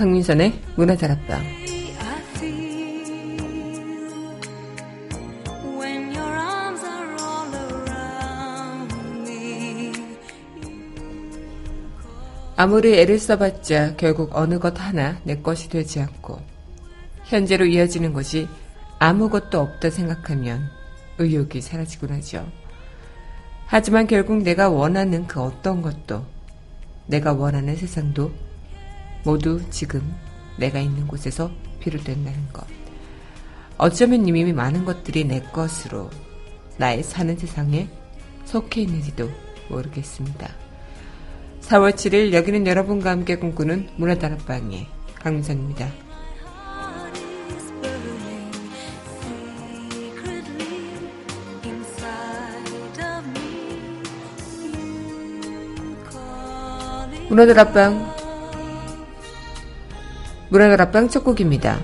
강민선의 문화다락방 아무리 애를 써봤자 결국 어느 것 하나 내 것이 되지 않고 현재로 이어지는 것이 아무것도 없다 생각하면 의욕이 사라지곤 하죠. 하지만 결국 내가 원하는 그 어떤 것도 내가 원하는 세상도 모두 지금 내가 있는 곳에서 비롯된다는 것. 어쩌면 이미 많은 것들이 내 것으로 나의 사는 세상에 속해 있는지도 모르겠습니다. 4월 7일 여기는 여러분과 함께 꿈꾸는 문화다락방의 강민선입니다. 문화다락방 문화다락방 첫 곡입니다.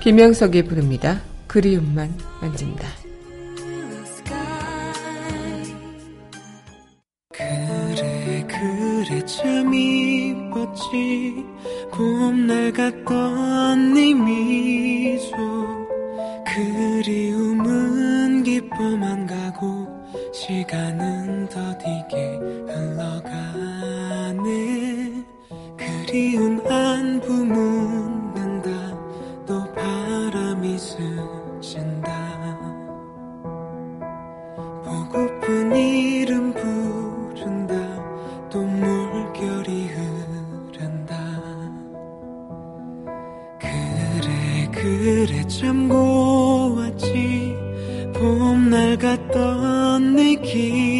비명석이 부릅니다. 그리움만 만진다. 참 이뻤지 봄날 같던 네 미소 그리움은 기뻐만 가고 시간은 더디 그래 참 고왔지. 봄날 같던 내기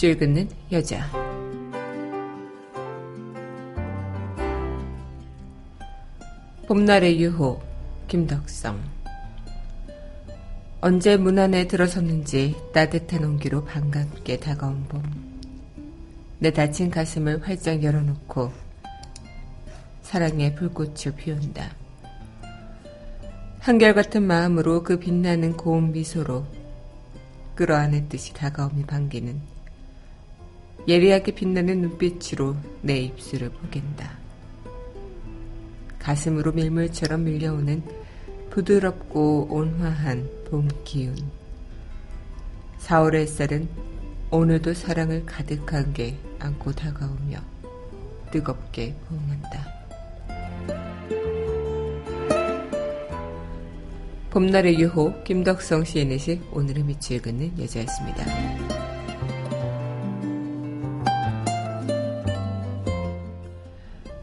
밑줄 긋는 여자 봄날의 유호 김덕성 언제 문 안에 들어섰는지 따뜻한 온기로 반갑게 다가온 봄. 내 다친 가슴을 활짝 열어놓고 사랑의 불꽃을 피운다. 한결같은 마음으로 그 빛나는 고운 미소로 끌어안았듯이 다가오며 반기는 예리하게 빛나는 눈빛으로 내 입술을 보갠다. 가슴으로 밀물처럼 밀려오는 부드럽고 온화한 봄 기운. 4월 햇살은 오늘도 사랑을 가득하게 안고 다가오며 뜨겁게 포옹한다. 봄날의 유호 김덕성 시인의 시 오늘의 밑을 긋는 여자였습니다.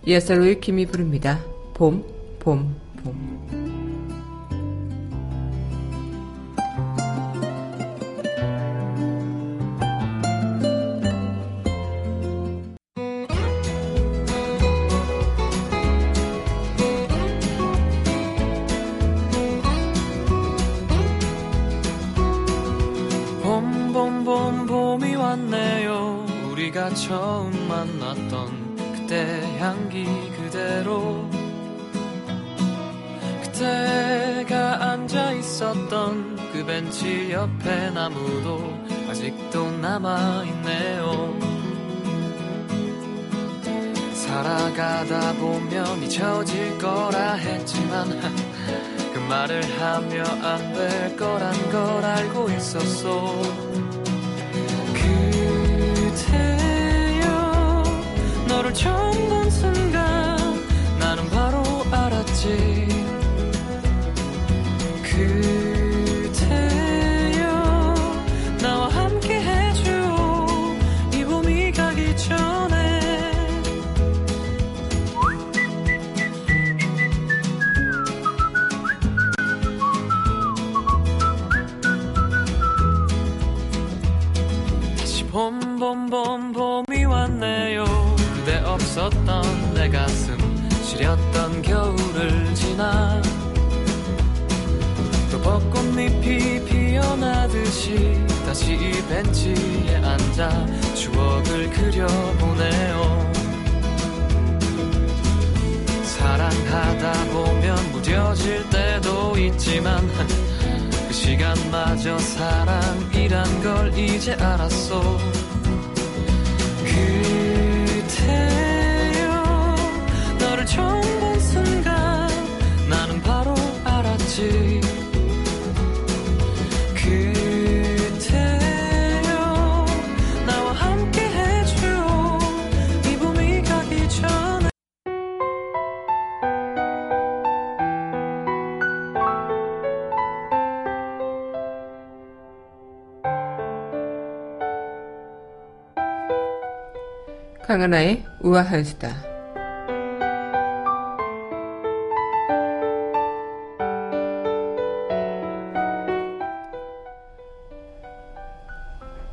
이어서 로이킴이 부릅니다. 봄, 봄, 봄. 했지만 그 말을 하며 안 될 거란 걸 알고 있었어 그대여 너를 처음 본 순간 나는 바로 알았지 봄봄봄 봄이 왔네요. 그대 없었던 내 가슴 시렸던 겨울을 지나. 또 벚꽃잎이 피어나듯이 다시 이 벤치에 앉아 추억을 그려보네요. 사랑하다 보면 무뎌질 때도 있지만 그 시간마저 사랑이란 걸 이제 알았어 강은하의 우아한 수다.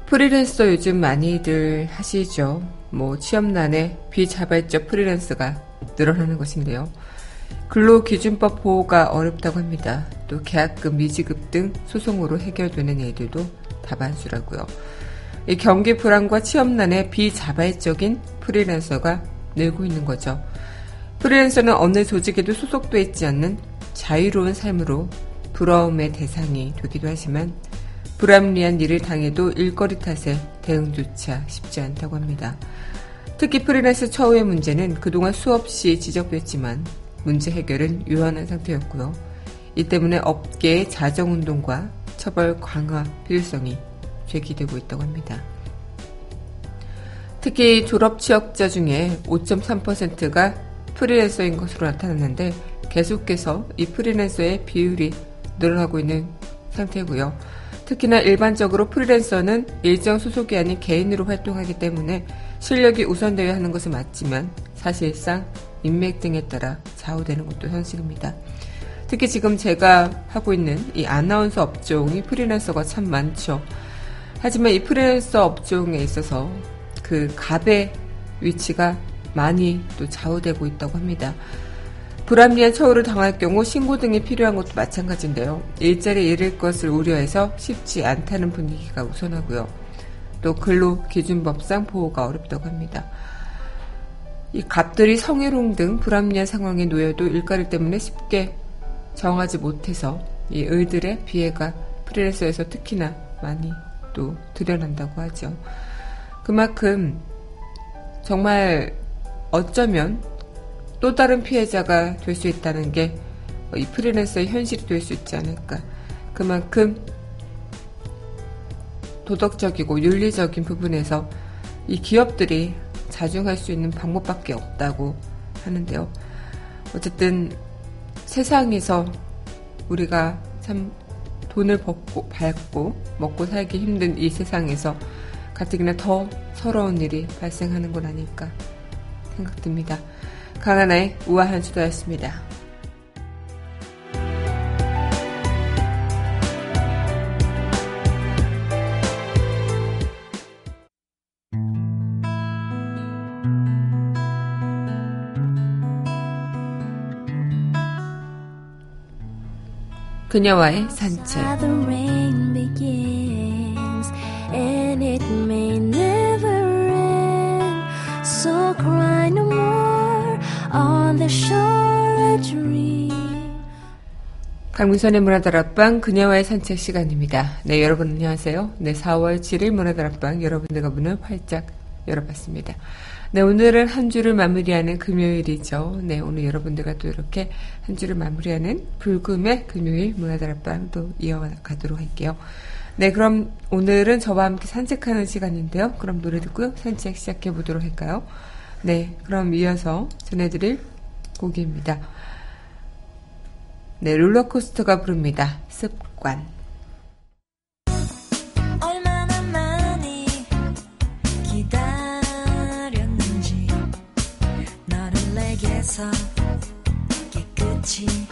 프리랜서 요즘 많이들 하시죠. 뭐 취업난에 비자발적 프리랜서가 늘어나는 것인데요. 근로기준법 보호가 어렵다고 합니다. 또 계약금, 미지급 등 소송으로 해결되는 일들도 다반수라고요. 이 경기 불안과 취업난에 비자발적인 프리랜서가 늘고 있는 거죠. 프리랜서는 어느 조직에도 소속돼 있지 않는 자유로운 삶으로 부러움의 대상이 되기도 하지만 불합리한 일을 당해도 일거리 탓에 대응조차 쉽지 않다고 합니다. 특히 프리랜서 처우의 문제는 그동안 수없이 지적됐지만 문제 해결은 유한한 상태였고요. 이 때문에 업계의 자정운동과 처벌 강화 필요성이 제기되고 있다고 합니다. 특히 졸업 취업자 중에 5.3%가 프리랜서인 것으로 나타났는데 계속해서 이 프리랜서의 비율이 늘어나고 있는 상태고요. 특히나 일반적으로 프리랜서는 일정 소속이 아닌 개인으로 활동하기 때문에 실력이 우선되어야 하는 것은 맞지만 사실상 인맥 등에 따라 좌우되는 것도 현실입니다. 특히 지금 제가 하고 있는 이 아나운서 업종이 프리랜서가 참 많죠. 하지만 이 프리랜서 업종에 있어서 그 갑의 위치가 많이 또 좌우되고 있다고 합니다. 불합리한 처우를 당할 경우 신고 등이 필요한 것도 마찬가지인데요. 일자리에 잃을 것을 우려해서 쉽지 않다는 분위기가 우선하고요. 또 근로 기준법상 보호가 어렵다고 합니다. 이 갑들이 성희롱 등 불합리한 상황에 놓여도 일가리 때문에 쉽게 정하지 못해서 이 을들의 피해가 프리랜서에서 특히나 많이 또 드러난다고 하죠. 그만큼 정말 어쩌면 또 다른 피해자가 될 수 있다는 게 이 프리랜서의 현실이 될 수 있지 않을까. 그만큼 도덕적이고 윤리적인 부분에서 이 기업들이 자중할 수 있는 방법밖에 없다고 하는데요. 어쨌든 세상에서 우리가 참 돈을 벌고 밟고 먹고 살기 힘든 이 세상에서 가뜩이나 더 서러운 일이 발생하는 건 아닐까 생각됩니다. 강하나의 우아한 수다였습니다. 그녀와의 산책 on the shore a dream. 강민선의 문화다락방 그녀와의 산책 시간입니다. 네, 여러분 안녕하세요. 네, 4월 7일 문화다락방 여러분들과 문을 활짝 열어봤습니다. 네, 오늘은 한 주를 마무리하는 금요일이죠. 네, 오늘 여러분들과 또 이렇게 한 주를 마무리하는 불금의 금요일 문화다락방 또 이어가도록 할게요. 네, 그럼 오늘은 저와 함께 산책하는 시간인데요. 그럼 노래 듣고요. 산책 시작해 보도록 할까요? 네, 그럼 이어서 전해드릴 곡입니다. 네, 롤러코스터가 부릅니다. 습관. 깨끗이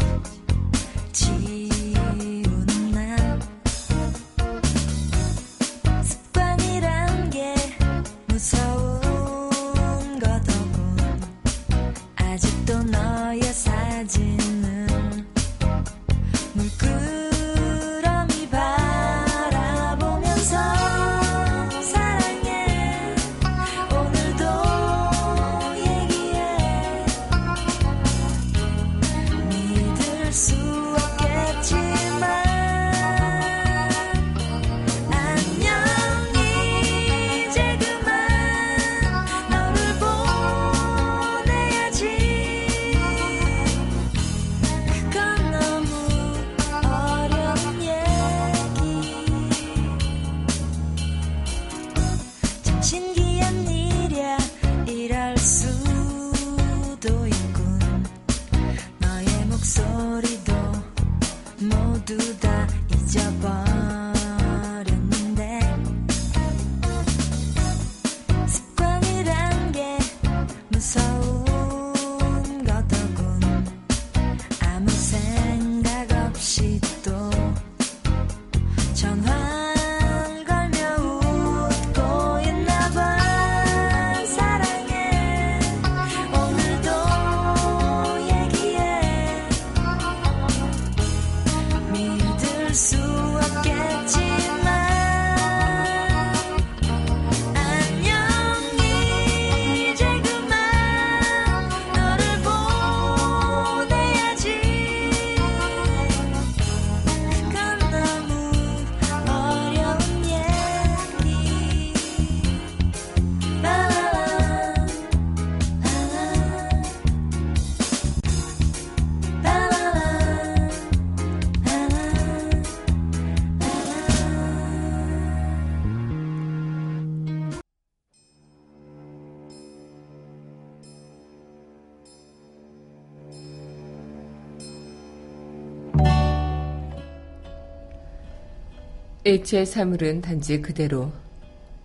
일체의 사물은 단지 그대로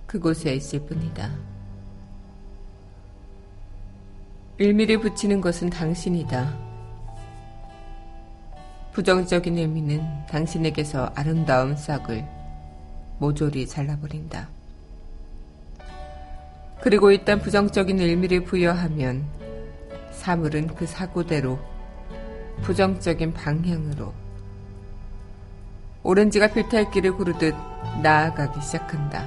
그곳에 있을 뿐이다. 의미를 붙이는 것은 당신이다. 부정적인 의미는 당신에게서 아름다운 싹을 모조리 잘라버린다. 그리고 일단 부정적인 의미를 부여하면 사물은 그 사고대로 부정적인 방향으로 오렌지가 필탈길을 구르듯 나아가기 시작한다.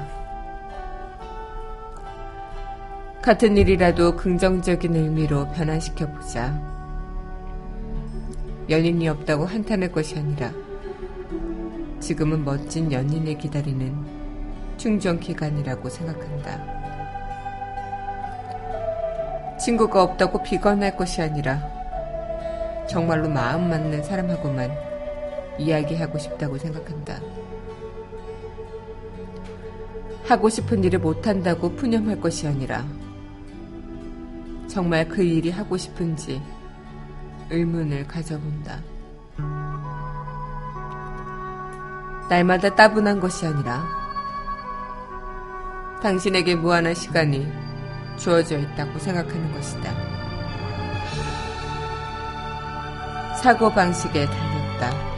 같은 일이라도 긍정적인 의미로 변환시켜보자. 연인이 없다고 한탄할 것이 아니라 지금은 멋진 연인을 기다리는 충전 기간이라고 생각한다. 친구가 없다고 비관할 것이 아니라 정말로 마음 맞는 사람하고만 이야기하고 싶다고 생각한다. 하고 싶은 일을 못한다고 푸념할 것이 아니라 정말 그 일이 하고 싶은지 의문을 가져본다. 날마다 따분한 것이 아니라 당신에게 무한한 시간이 주어져 있다고 생각하는 것이다. 사고방식에 달렸다.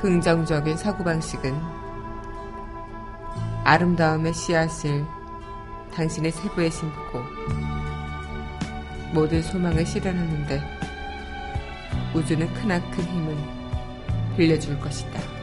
긍정적인 사고방식은 아름다움의 씨앗을 당신의 세부에 심고 모든 소망을 실현하는데 우주는 크나큰 힘을 빌려줄 것이다.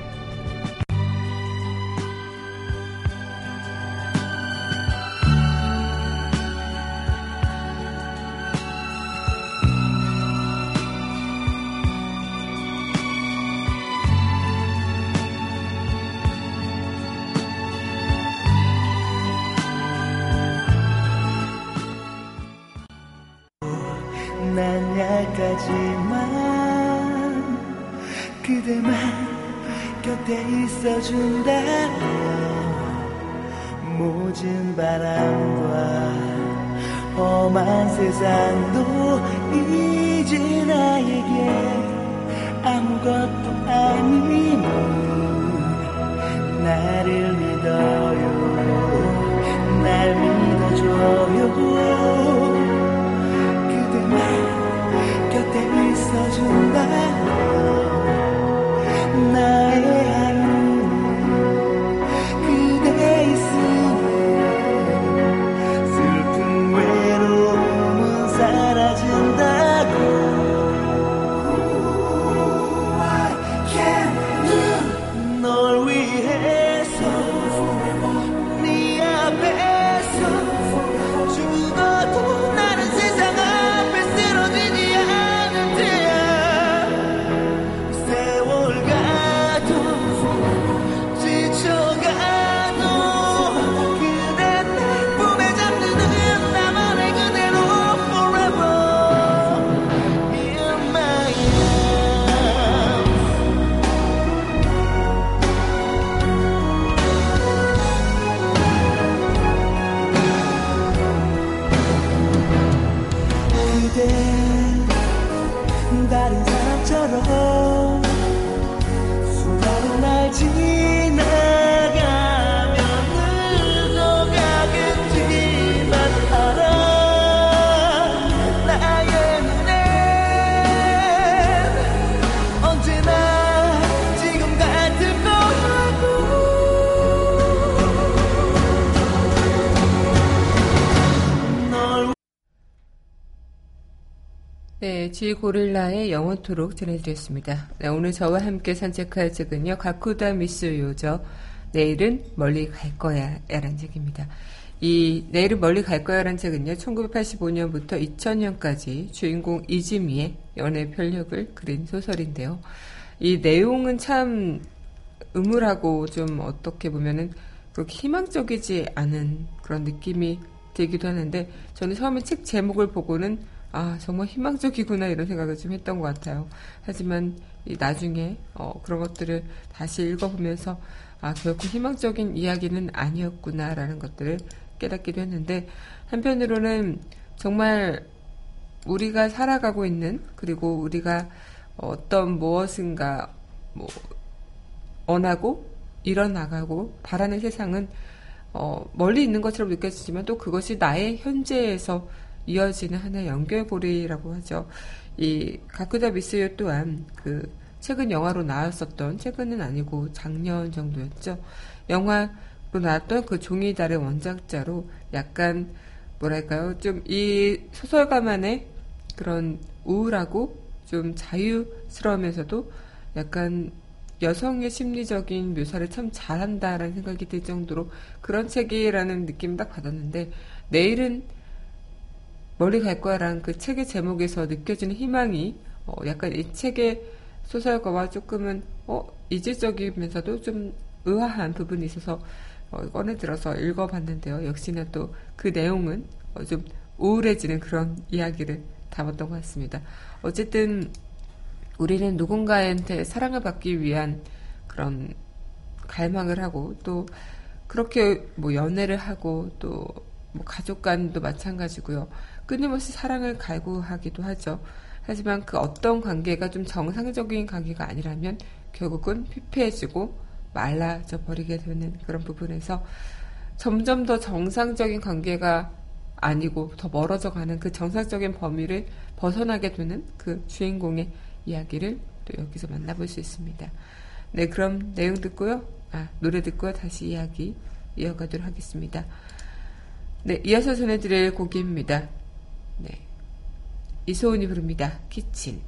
네, G 고릴라의 영원토록 전해드렸습니다. 네, 오늘 저와 함께 산책할 책은요, 가쿠다 미스요죠. 내일은 멀리 갈 거야. 라는 책입니다. 이 내일은 멀리 갈 거야. 라는 책은요, 1985년부터 2000년까지 주인공 이즈미의 연애 편력을 그린 소설인데요. 이 내용은 참 음울하고 좀 어떻게 보면은 그렇게 희망적이지 않은 그런 느낌이 들기도 하는데 저는 처음에 책 제목을 보고는 아 정말 희망적이구나 이런 생각을 좀 했던 것 같아요. 하지만 이 나중에 어, 그런 것들을 다시 읽어보면서 아 결코 희망적인 이야기는 아니었구나라는 것들을 깨닫기도 했는데 한편으로는 정말 우리가 살아가고 있는 그리고 우리가 어떤 무엇인가 뭐 원하고 일어나가고 바라는 세상은 어, 멀리 있는 것처럼 느껴지지만 또 그것이 나의 현재에서 이어지는 하나의 연결고리라고 하죠. 이 가쿠다 미스요 또한 그 최근 영화로 나왔었던 최근은 아니고 작년 정도였죠. 영화로 나왔던 그 종이 달의 원작자로 약간 뭐랄까요 좀 이 소설가만의 그런 우울하고 좀 자유스러우면서도 약간 여성의 심리적인 묘사를 참 잘한다라는 생각이 들 정도로 그런 책이라는 느낌 딱 받았는데 내일은 멀리 갈 거야라는 그 책의 제목에서 느껴지는 희망이 어, 약간 이 책의 소설가와 조금은 어, 이질적이면서도 좀 의아한 부분이 있어서 어, 꺼내 들어서 읽어봤는데요. 역시나 또 그 내용은 어, 좀 우울해지는 그런 이야기를 담았던 것 같습니다. 어쨌든 우리는 누군가한테 사랑을 받기 위한 그런 갈망을 하고 또 그렇게 뭐 연애를 하고 또 뭐 가족 간도 마찬가지고요. 끊임없이 사랑을 갈구하기도 하죠. 하지만 그 어떤 관계가 좀 정상적인 관계가 아니라면 결국은 피폐해지고 말라져 버리게 되는 그런 부분에서 점점 더 정상적인 관계가 아니고 더 멀어져 가는 그 정상적인 범위를 벗어나게 되는 그 주인공의 이야기를 또 여기서 만나볼 수 있습니다. 네, 그럼 내용 듣고요. 아, 노래 듣고요. 다시 이야기 이어가도록 하겠습니다. 네, 이어서 전해드릴 곡입니다. 네. 이소은이 부릅니다. 키친.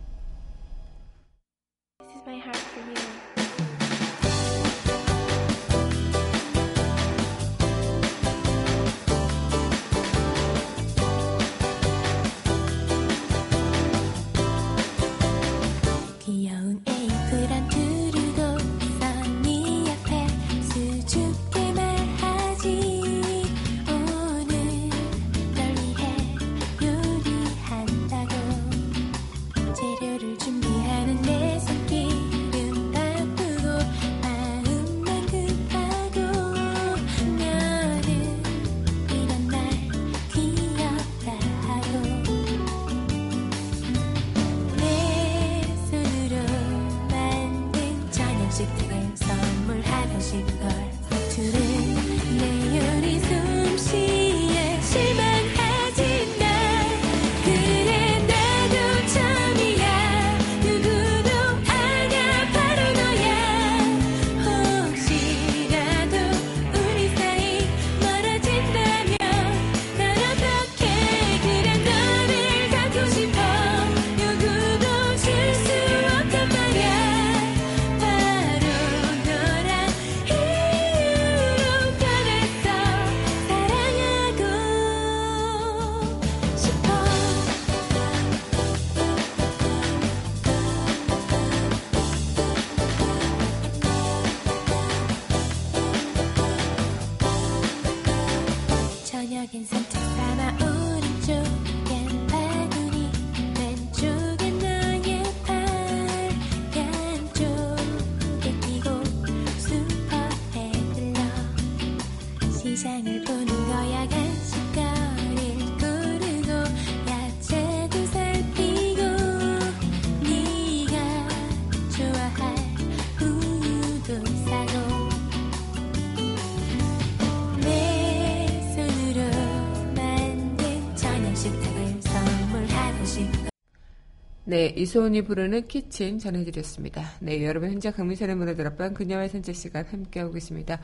네, 이소은이 부르는 키친 전해드렸습니다. 네, 여러분 현재 강민선의 문화드랍방 그녀와의 산책 시간 함께하고 계십니다.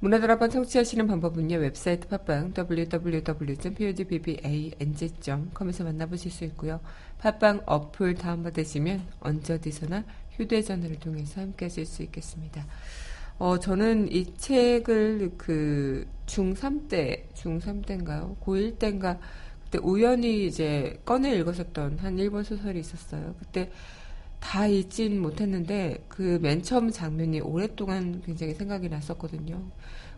문화드랍방 청취하시는 방법은요, 웹사이트 팟빵 www.podbbang.com에서 만나보실 수 있고요. 팟빵 어플 다운받으시면 언제 어디서나 휴대전화를 통해서 함께 하실 수 있겠습니다. 어, 저는 이 책을 그 중3 때, 중3 때인가요? 고1 때인가 그때 우연히 이제 꺼내 읽었었던 한 일본 소설이 있었어요. 그때 다 읽진 못했는데 그 맨 처음 장면이 오랫동안 굉장히 생각이 났었거든요.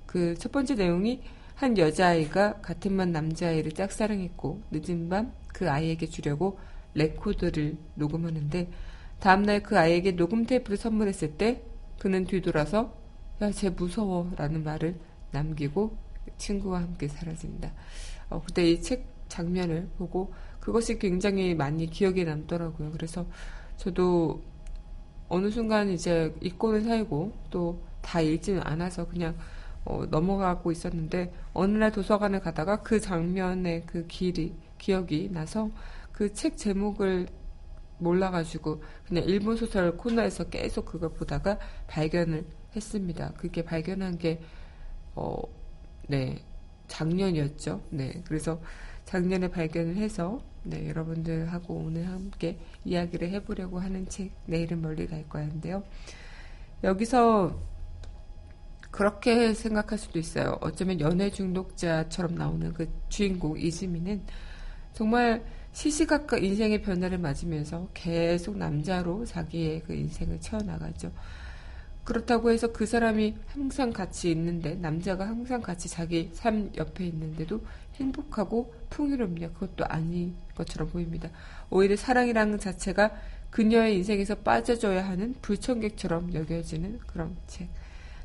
그 첫 번째 내용이 한 여자아이가 같은 반 남자아이를 짝사랑했고 늦은 밤 그 아이에게 주려고 레코드를 녹음하는데 다음날 그 아이에게 녹음 테이프를 선물했을 때 그는 뒤돌아서 야, 쟤 무서워 라는 말을 남기고 친구와 함께 사라진다. 어, 그때 이 책 장면을 보고 그것이 굉장히 많이 기억에 남더라고요. 그래서 저도 어느 순간 이제 읽고는 살고 또 다 읽지는 않아서 그냥 어, 넘어가고 있었는데 어느 날 도서관에 가다가 그 장면의 그 길이 기억이 나서 그 책 제목을 몰라가지고 그냥 일본 소설 코너에서 계속 그걸 보다가 발견을 했습니다. 그게 발견한 게, 어, 네, 작년이었죠. 네, 그래서 작년에 발견을 해서, 네, 여러분들하고 오늘 함께 이야기를 해보려고 하는 책, 내일은 멀리 갈 거야인데요. 여기서 그렇게 생각할 수도 있어요. 어쩌면 연애 중독자처럼 나오는 그 주인공 이지미는 정말 시시각각 인생의 변화를 맞으면서 계속 남자로 자기의 그 인생을 채워나가죠. 그렇다고 해서 그 사람이 항상 같이 있는데, 남자가 항상 같이 자기 삶 옆에 있는데도 행복하고 풍요롭냐? 그것도 아닌 것처럼 보입니다. 오히려 사랑이라는 자체가 그녀의 인생에서 빠져줘야 하는 불청객처럼 여겨지는 그런 책.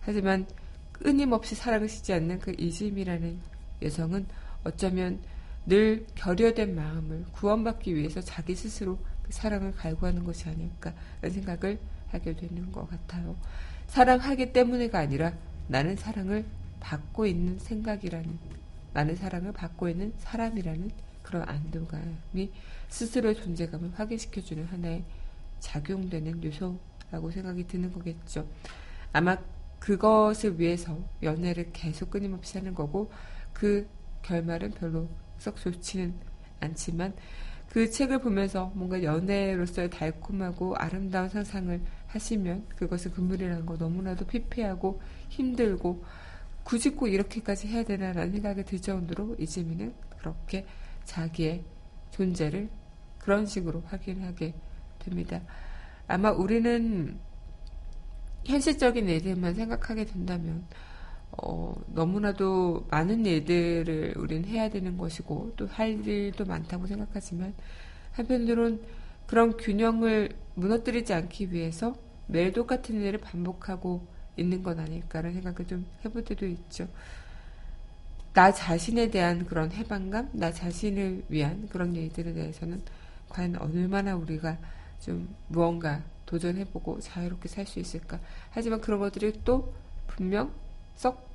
하지만 끊임없이 사랑을 쉬지 않는 그 이심이라는 여성은 어쩌면 늘 결여된 마음을 구원받기 위해서 자기 스스로 그 사랑을 갈구하는 것이 아닐까라는 생각을 하게 되는 것 같아요. 사랑하기 때문에가 아니라 나는 사랑을 받고 있는 생각이라는, 나는 사랑을 받고 있는 사람이라는 그런 안도감이 스스로의 존재감을 확인시켜주는 하나의 작용되는 요소라고 생각이 드는 거겠죠. 아마 그것을 위해서 연애를 계속 끊임없이 하는 거고 그 결말은 별로 썩 좋지는 않지만 그 책을 보면서 뭔가 연애로서의 달콤하고 아름다운 상상을 하시면 그것은 금물이라는 거 너무나도 피폐하고 힘들고 굳이 꼭 이렇게까지 해야 되나라는 생각이 들 정도로 이재민은 그렇게 자기의 존재를 그런 식으로 확인하게 됩니다. 아마 우리는 현실적인 일들만 생각하게 된다면 어, 너무나도 많은 일들을 우린 해야 되는 것이고 또 할 일도 많다고 생각하지만 한편으론 그런 균형을 무너뜨리지 않기 위해서 매일 똑같은 일을 반복하고 있는 건 아닐까라는 생각을 좀 해볼 때도 있죠. 나 자신에 대한 그런 해방감, 나 자신을 위한 그런 일들에 대해서는 과연 얼마나 우리가 좀 무언가 도전해보고 자유롭게 살 수 있을까? 하지만 그런 것들이 또 분명 썩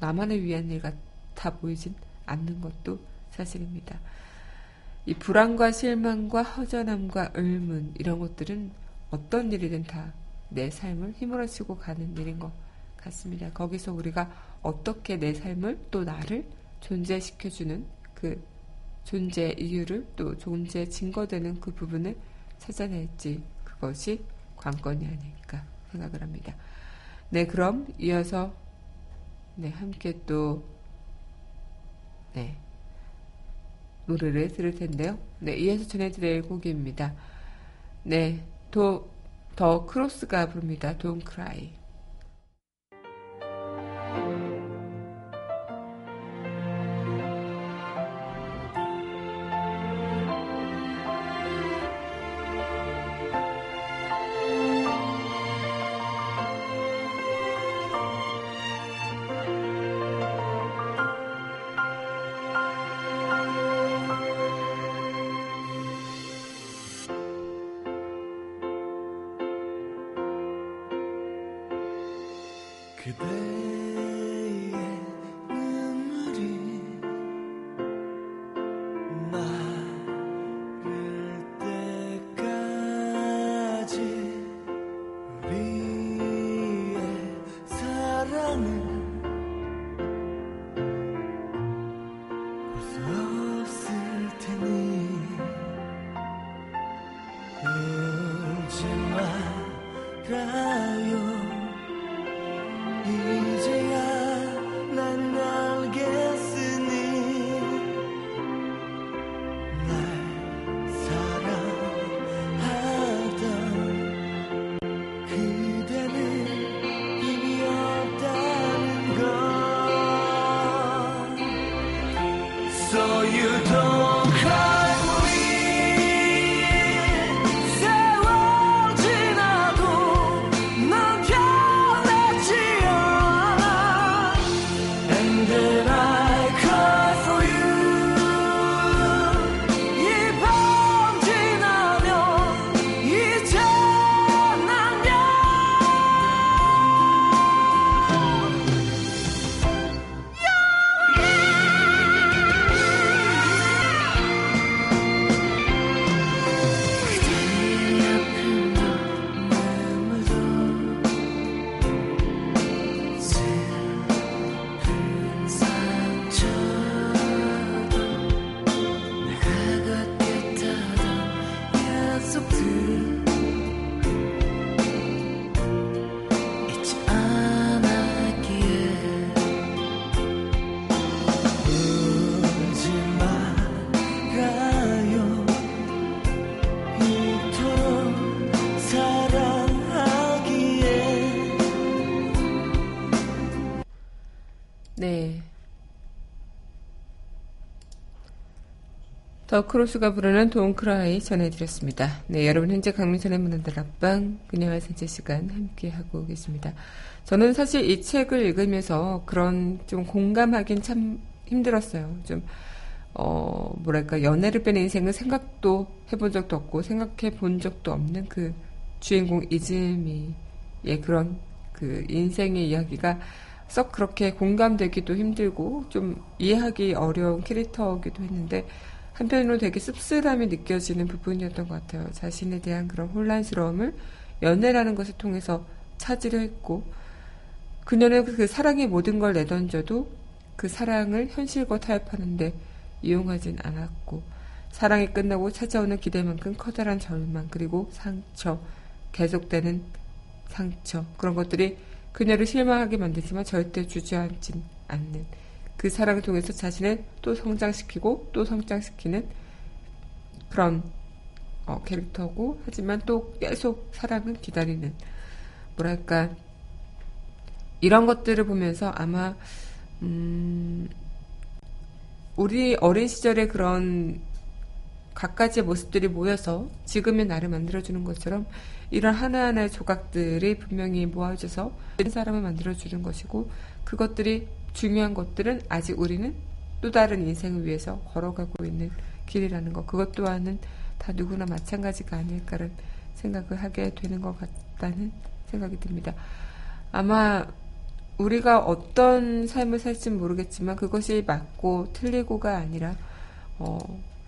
나만을 위한 일 같아 보이진 않는 것도 사실입니다. 이 불안과 실망과 허전함과 의문 이런 것들은 어떤 일이든 다 내 삶을 휘몰아치고 가는 일인 것 같습니다. 거기서 우리가 어떻게 내 삶을 또 나를 존재시켜주는 그 존재 이유를 또 존재 증거되는 그 부분을 찾아낼지 그것이 관건이 아닐까 생각을 합니다. 네, 그럼 이어서 네, 함께 또 네, 노래를 들을 텐데요. 네, 이어서 전해드릴 곡입니다. 네, 도, 더 크로스가 부릅니다. Don't Cry. 더 크로스가 부르는 돈크라이 전해드렸습니다. 네, 여러분 현재 강민선의 문화들 앞방 그녀와 산책 시간 함께 하고 계십니다. 저는 사실 이 책을 읽으면서 그런 좀 공감하긴 참 힘들었어요. 좀 어, 뭐랄까, 연애를 빼는 인생은 생각도 해본 적도 없고, 생각해 본 적도 없는 그 주인공 이즈미의 그런 그 인생의 이야기가 썩 그렇게 공감되기도 힘들고, 좀 이해하기 어려운 캐릭터이기도 했는데, 한편으로 되게 씁쓸함이 느껴지는 부분이었던 것 같아요. 자신에 대한 그런 혼란스러움을 연애라는 것을 통해서 찾으려 했고, 그녀는 그 사랑의 모든 걸 내던져도 그 사랑을 현실과 타협하는데 이용하진 않았고 사랑이 끝나고 찾아오는 기대만큼 커다란 절망 그리고 상처 계속되는 상처 그런 것들이 그녀를 실망하게 만들지만 절대 주저앉진 않는 그 사랑을 통해서 자신을 또 성장시키고 또 성장시키는 그런 어, 캐릭터고 하지만 또 계속 사랑은 기다리는 뭐랄까 이런 것들을 보면서 아마 음, 우리 어린 시절의 그런 갖가지의 모습들이 모여서 지금의 나를 만들어주는 것처럼 이런 하나하나의 조각들이 분명히 모아져서 한 사람을 만들어주는 것이고 그것들이 중요한 것들은 아직 우리는 또 다른 인생을 위해서 걸어가고 있는 길이라는 것 그것 또한은 다 누구나 마찬가지가 아닐까라는 생각을 하게 되는 것 같다는 생각이 듭니다. 아마 우리가 어떤 삶을 살지 모르겠지만 그것이 맞고 틀리고가 아니라 어,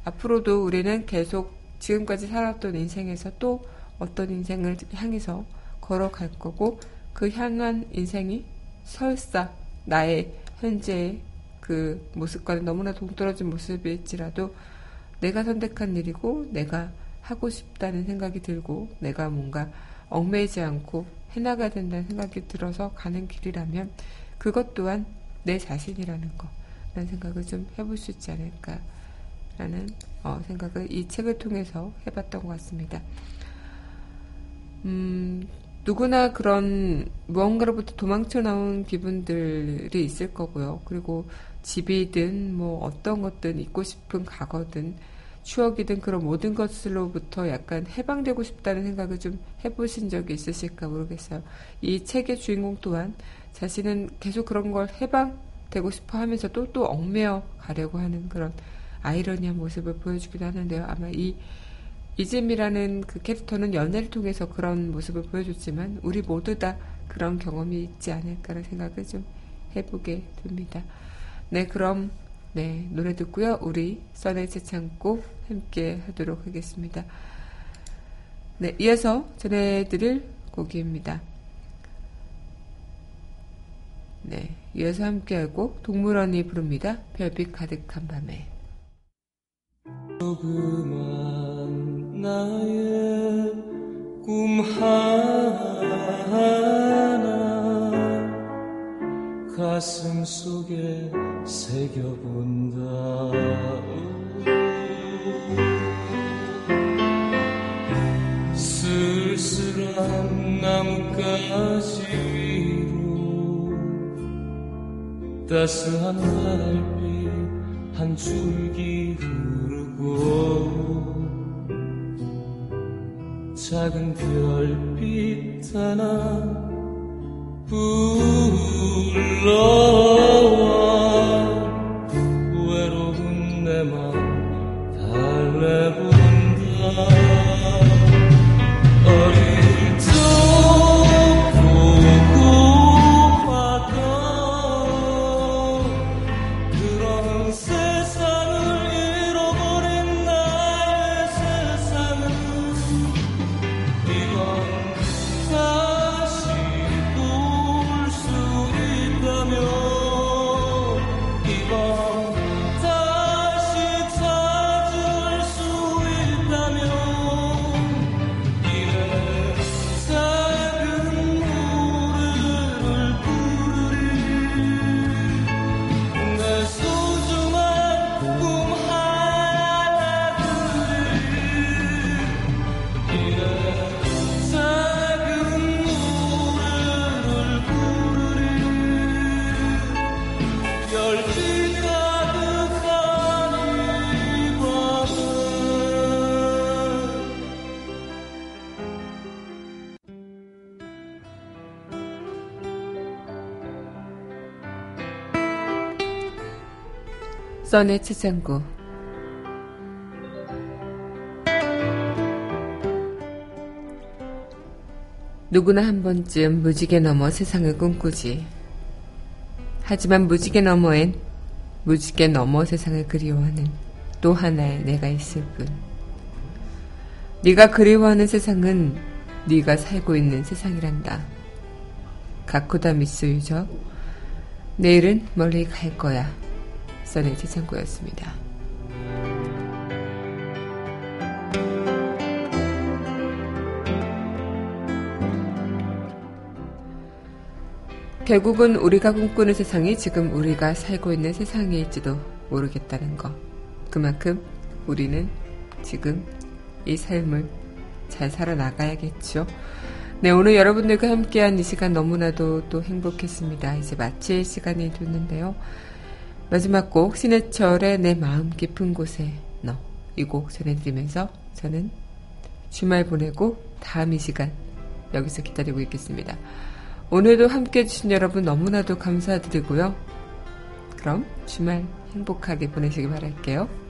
앞으로도 우리는 계속 지금까지 살았던 인생에서 또 어떤 인생을 향해서 걸어갈 거고 그 향한 인생이 설사 나의 현재의 그 모습과는 너무나 동떨어진 모습일지라도 내가 선택한 일이고 내가 하고 싶다는 생각이 들고 내가 뭔가 얽매이지 않고 해나가야 된다는 생각이 들어서 가는 길이라면 그것 또한 내 자신이라는 거 라는 생각을 좀 해볼 수 있지 않을까 라는 어, 생각을 이 책을 통해서 해봤던 것 같습니다. 음, 누구나 그런 무언가로부터 도망쳐 나온 기분들이 있을 거고요. 그리고 집이든 뭐 어떤 것든 잊고 싶은 과거든 추억이든 그런 모든 것으로부터 약간 해방되고 싶다는 생각을 좀 해보신 적이 있으실까 모르겠어요. 이 책의 주인공 또한 자신은 계속 그런 걸 해방되고 싶어 하면서도 또 얽매여 가려고 하는 그런 아이러니한 모습을 보여주기도 하는데요. 아마 이 이즘이라는 그 캐릭터는 연애를 통해서 그런 모습을 보여줬지만 우리 모두 다 그런 경험이 있지 않을까라는 생각을 좀 해보게 됩니다. 네, 그럼 네 노래 듣고요. 우리 써내 재창고 함께 하도록 하겠습니다. 네, 이어서 전해드릴 곡입니다. 네, 이어서 함께할 곡 동물원이 부릅니다. 별빛 가득한 밤에. 조그만 나의 꿈 하나 가슴 속에 새겨본다. 쓸쓸한 나뭇가지 위로 따스한 달빛 한 줄기 흐 르고 작은 별빛 하나 불러 써내 채창고 누구나 한 번쯤 무지개 넘어 세상을 꿈꾸지. 하지만 무지개 너머엔 무지개 넘어 세상을 그리워하는 또 하나의 내가 있을 뿐. 네가 그리워하는 세상은 네가 살고 있는 세상이란다. 가쿠다 미스 유적. 내일은 멀리 갈 거야. 써내 채창고였습니다. 결국은 우리가 꿈꾸는 세상이 지금 우리가 살고 있는 세상일지도 모르겠다는 거. 그만큼 우리는 지금 이 삶을 잘 살아나가야겠죠. 네, 오늘 여러분들과 함께한 이 시간 너무나도 또 행복했습니다. 이제 마칠 시간이 됐는데요. 마지막 곡, 신해철의 내 마음 깊은 곳에 너. 이 곡 전해드리면서 저는 주말 보내고 다음 이 시간 여기서 기다리고 있겠습니다. 오늘도 함께 해주신 여러분 너무나도 감사드리고요. 그럼 주말 행복하게 보내시기 바랄게요.